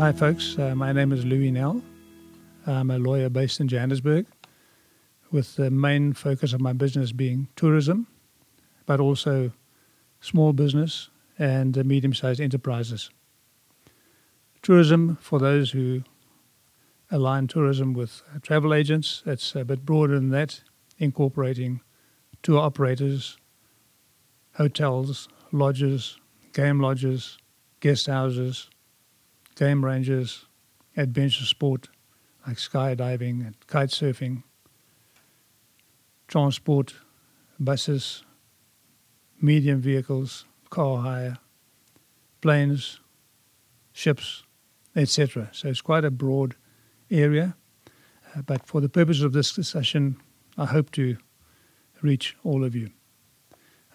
Hi, folks. Uh, my name is Louis Nell. I'm a lawyer based in Johannesburg, with the main focus of my business being tourism, but also small business and medium sized enterprises. Tourism, for those who align tourism with uh, travel agents, it's a bit broader than that, incorporating tour operators, hotels, lodges, game lodges, guest houses, game ranges, adventure sport like skydiving and kite surfing, transport, buses, medium vehicles, car hire, planes, ships, etc. So it's quite a broad area. Uh, but for the purpose of this discussion, I hope to reach all of you.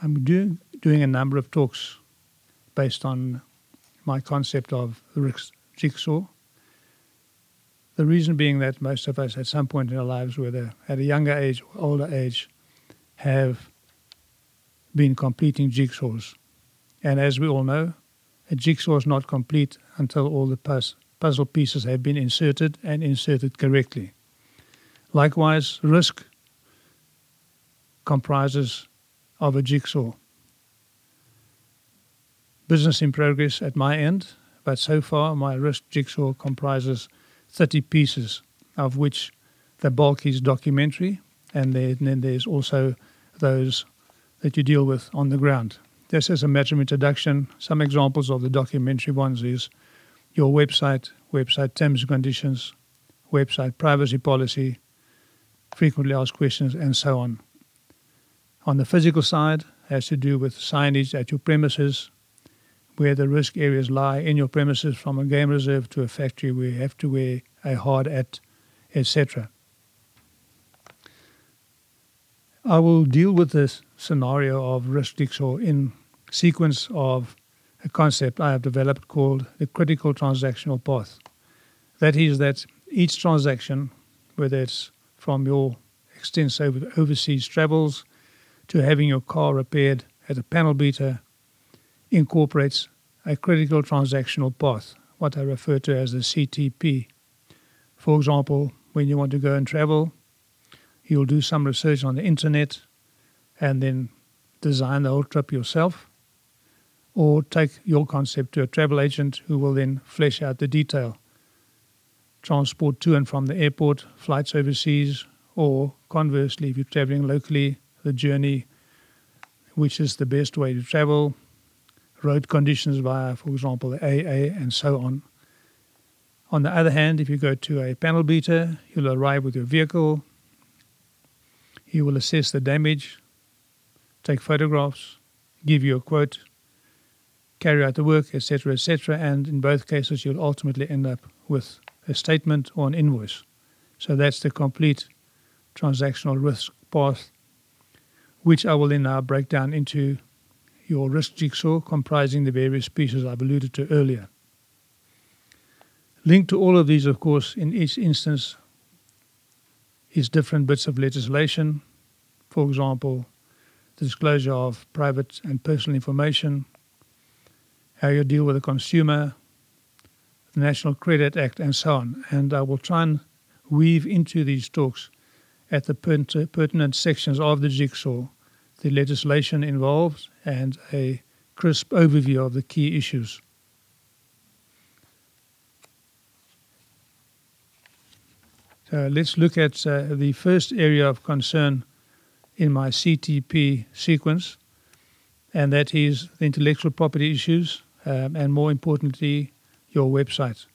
I'm do, doing a number of talks based on my concept of the jigsaw. The reason being that most of us at some point in our lives, whether at a younger age or older age, have been completing jigsaws. And as we all know, a jigsaw is not complete until all the puzzle pieces have been inserted and inserted correctly. Likewise, risk comprises of a jigsaw. Business in progress at my end but so far, my risk jigsaw comprises 30 pieces, of which the bulk is documentary, and then there's also those that you deal with on the ground. This is a matter of introduction. Some examples of the documentary ones is your website, website terms and conditions, website privacy policy, frequently asked questions, and so on. On the physical side, has to do with signage at your premises, where the risk areas lie in your premises from a game reserve to a factory where you have to wear a hard hat, etc. I will deal with this scenario of risk jigsaw in sequence of a concept I have developed called the critical transactional path. That is that each transaction, whether it's from your extensive overseas travels to having your car repaired at a panel beater incorporates a critical transactional path, what I refer to as the CTP. For example, when you want to go and travel, you'll do some research on the internet and then design the whole trip yourself, or take your concept to a travel agent who will then flesh out the detail. Transport to and from the airport, flights overseas, or conversely, if you're traveling locally, the journey, which is the best way to travel, road conditions via, for example, the AA and so on. On the other hand, if you go to a panel beater, you'll arrive with your vehicle. He will assess the damage, take photographs, give you a quote, carry out the work, etc., etc. And in both cases, you'll ultimately end up with a statement or an invoice. So that's the complete transactional risk path, which I will then now break down into your risk jigsaw comprising the various pieces I've alluded to earlier. Linked to all of these, of course, in each instance is different bits of legislation. For example, the disclosure of private and personal information, how you deal with the consumer, the National Credit Act, and so on. And I will try and weave into these talks at the pertinent sections of the jigsaw the legislation involved and a crisp overview of the key issues. So let's look at uh, the first area of concern in my CTP sequence, and that is the intellectual property issues, um, and more importantly, your website.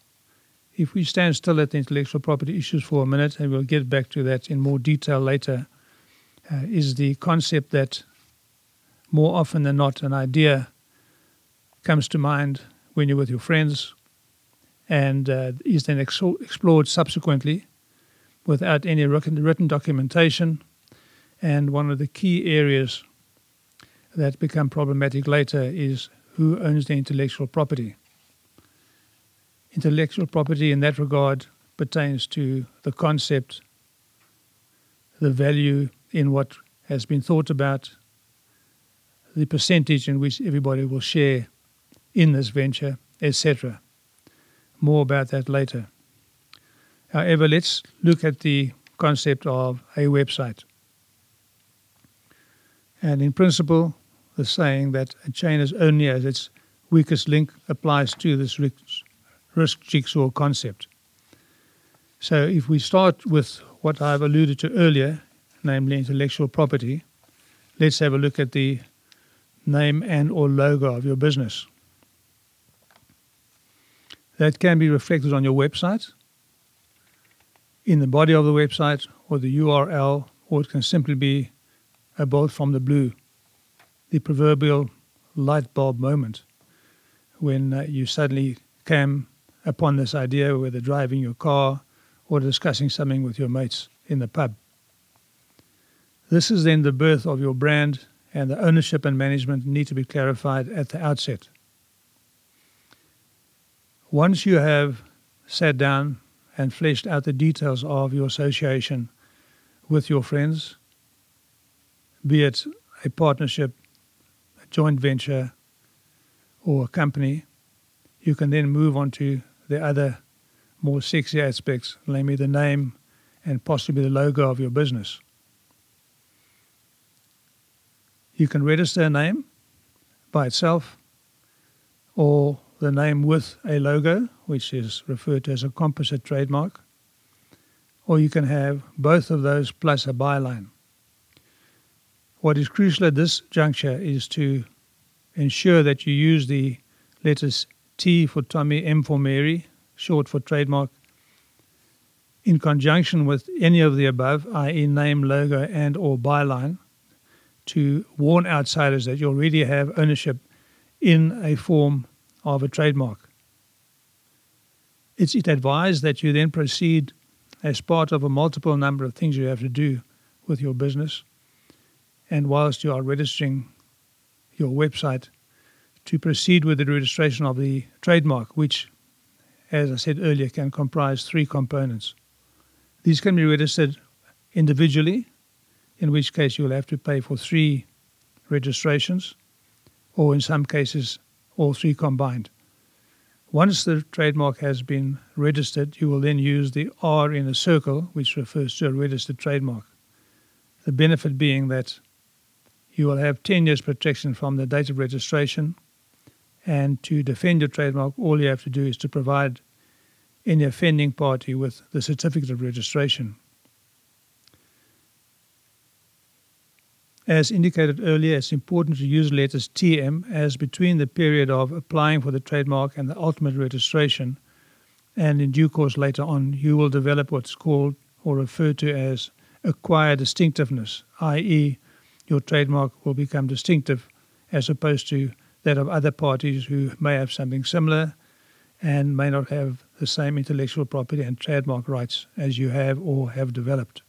If we stand still at the intellectual property issues for a minute, and we'll get back to that in more detail later, uh, is the concept that more often than not an idea comes to mind when you're with your friends and uh, is then ex- explored subsequently without any written documentation. And one of the key areas that become problematic later is who owns the intellectual property. Intellectual property in that regard pertains to the concept, the value in what has been thought about, the percentage in which everybody will share in this venture, etc. more about that later. However, let's look at the concept of a website. And in principle, the saying that a chain is only as its weakest link applies to this risk jigsaw concept. So if we start with what I've alluded to earlier, namely intellectual property, let's have a look at the name and or logo of your business. That can be reflected on your website, in the body of the website, or the URL, or it can simply be a bolt from the blue, the proverbial light bulb moment when uh, you suddenly came upon this idea, whether driving your car or discussing something with your mates in the pub. This is then the birth of your brand, and the ownership and management need to be clarified at the outset. Once you have sat down and fleshed out the details of your association with your friends, be it a partnership, a joint venture, or a company, you can then move on to the other more sexy aspects, namely the name and possibly the logo of your business. You can register a name by itself or the name with a logo, which is referred to as a composite trademark, or you can have both of those plus a byline. What is crucial at this juncture is to ensure that you use the letters T for Tommy, M for Mary, short for trademark, in conjunction with any of the above, i.e. name, logo and or byline, to warn outsiders that you already have ownership in a form of a trademark. It's advised that you then proceed as part of a multiple number of things you have to do with your business. And whilst you are registering your website, to proceed with the registration of the trademark, which, as I said earlier, can comprise three components. These can be registered individually in which case you'll have to pay for three registrations, or in some cases, all three combined. Once the trademark has been registered, you will then use the R in a circle, which refers to a registered trademark. The benefit being that you will have 10 years protection from the date of registration, and to defend your trademark, all you have to do is to provide any offending party with the certificate of registration. As indicated earlier, it's important to use letters TM as between the period of applying for the trademark and the ultimate registration, and in due course later on, you will develop what's called or referred to as acquired distinctiveness, i.e., your trademark will become distinctive as opposed to that of other parties who may have something similar and may not have the same intellectual property and trademark rights as you have or have developed.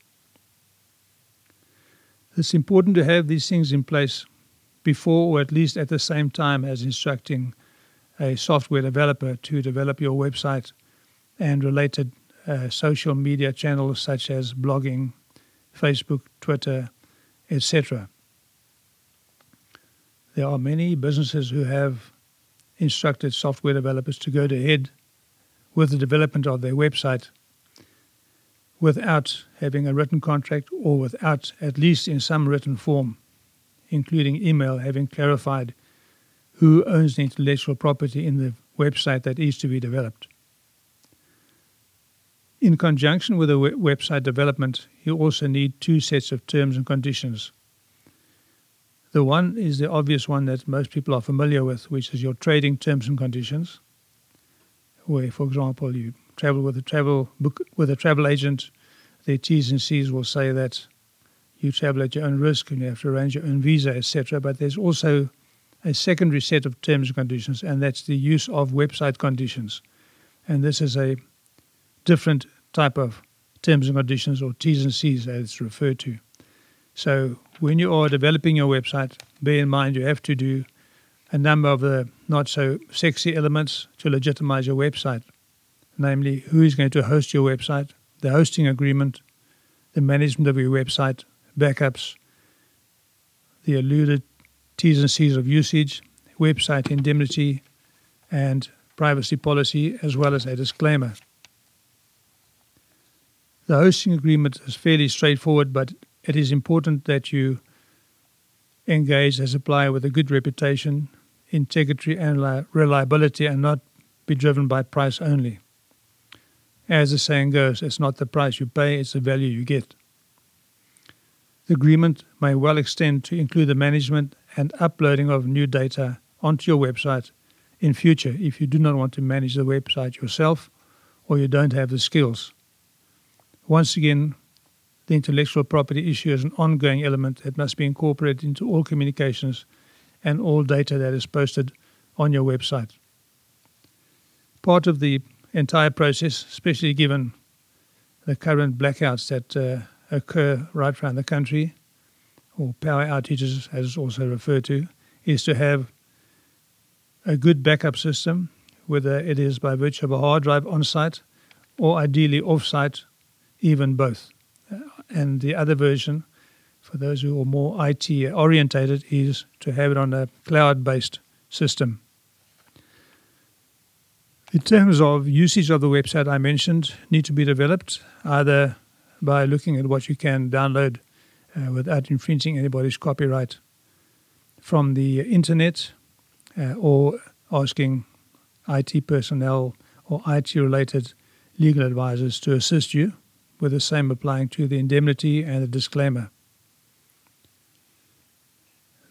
It's important to have these things in place before or at least at the same time as instructing a software developer to develop your website and related uh, social media channels such as blogging, Facebook, Twitter, etc. There are many businesses who have instructed software developers to go ahead with the development of their website without having a written contract or without, at least in some written form, including email, having clarified who owns the intellectual property in the website that is to be developed. In conjunction with the website development, you also need two sets of terms and conditions. The one is the obvious one that most people are familiar with, which is your trading terms and conditions, where, for example, you travel with a travel book with a travel agent, their T's and C's will say that you travel at your own risk and you have to arrange your own visa, etc. But there's also a secondary set of terms and conditions, and that's the use of website conditions. And this is a different type of terms and conditions or T's and C's as it's referred to. So when you are developing your website, bear in mind you have to do a number of the not so sexy elements to legitimize your website namely who is going to host your website, the hosting agreement, the management of your website, backups, the alluded T's and C's of usage, website indemnity, and privacy policy as well as a disclaimer. The hosting agreement is fairly straightforward, but it is important that you engage a supplier with a good reputation, integrity, and reliability, and not be driven by price only. As the saying goes, it's not the price you pay, it's the value you get. The agreement may well extend to include the management and uploading of new data onto your website in future if you do not want to manage the website yourself or you don't have the skills. Once again, the intellectual property issue is an ongoing element that must be incorporated into all communications and all data that is posted on your website. Part of the entire process, especially given the current blackouts that uh, occur right around the country, or power outages as also referred to, is to have a good backup system, whether it is by virtue of a hard drive on site or ideally off site, even both and the other version, for those who are more IT orientated, is to have it on a cloud based system. In terms of usage of the website I mentioned, need to be developed either by looking at what you can download uh, without infringing anybody's copyright from the internet uh, or asking IT personnel or IT related legal advisors to assist you with the same applying to the indemnity and the disclaimer.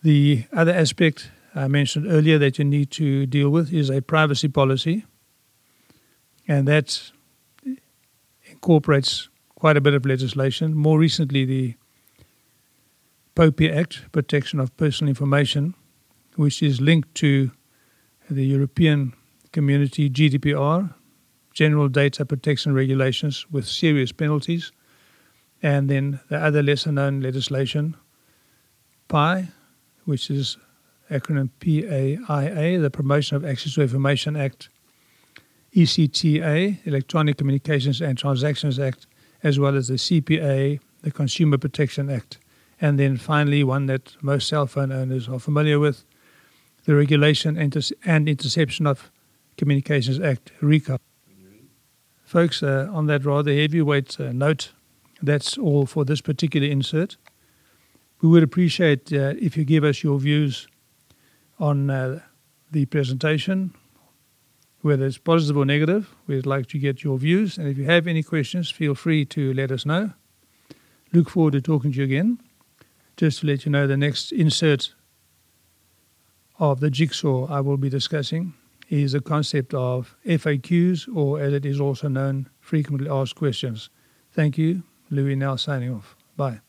The other aspect I mentioned earlier that you need to deal with is a privacy policy, and that incorporates quite a bit of legislation. More recently, the POPI Act, Protection of Personal Information, which is linked to the European Community GDPR, general data protection regulations with serious penalties, and then the other lesser known legislation, PI, which is acronym PAIA, the Promotion of Access to Information Act, ECTA, Electronic Communications and Transactions Act, as well as the CPA, the Consumer Protection Act, and then finally one that most cell phone owners are familiar with, the Regulation and Interception of Communications Act, RICA. Folks, uh, on that rather heavyweight uh, note, that's all for this particular insert. We would appreciate uh, if you give us your views on uh, the presentation, whether it's positive or negative. We'd like to get your views. And if you have any questions, feel free to let us know. Look forward to talking to you again. Just to let you know, the next insert of the jigsaw I will be discussing is the concept of FAQs, or as it is also known, frequently asked questions. Thank you. Louis now signing off. Bye.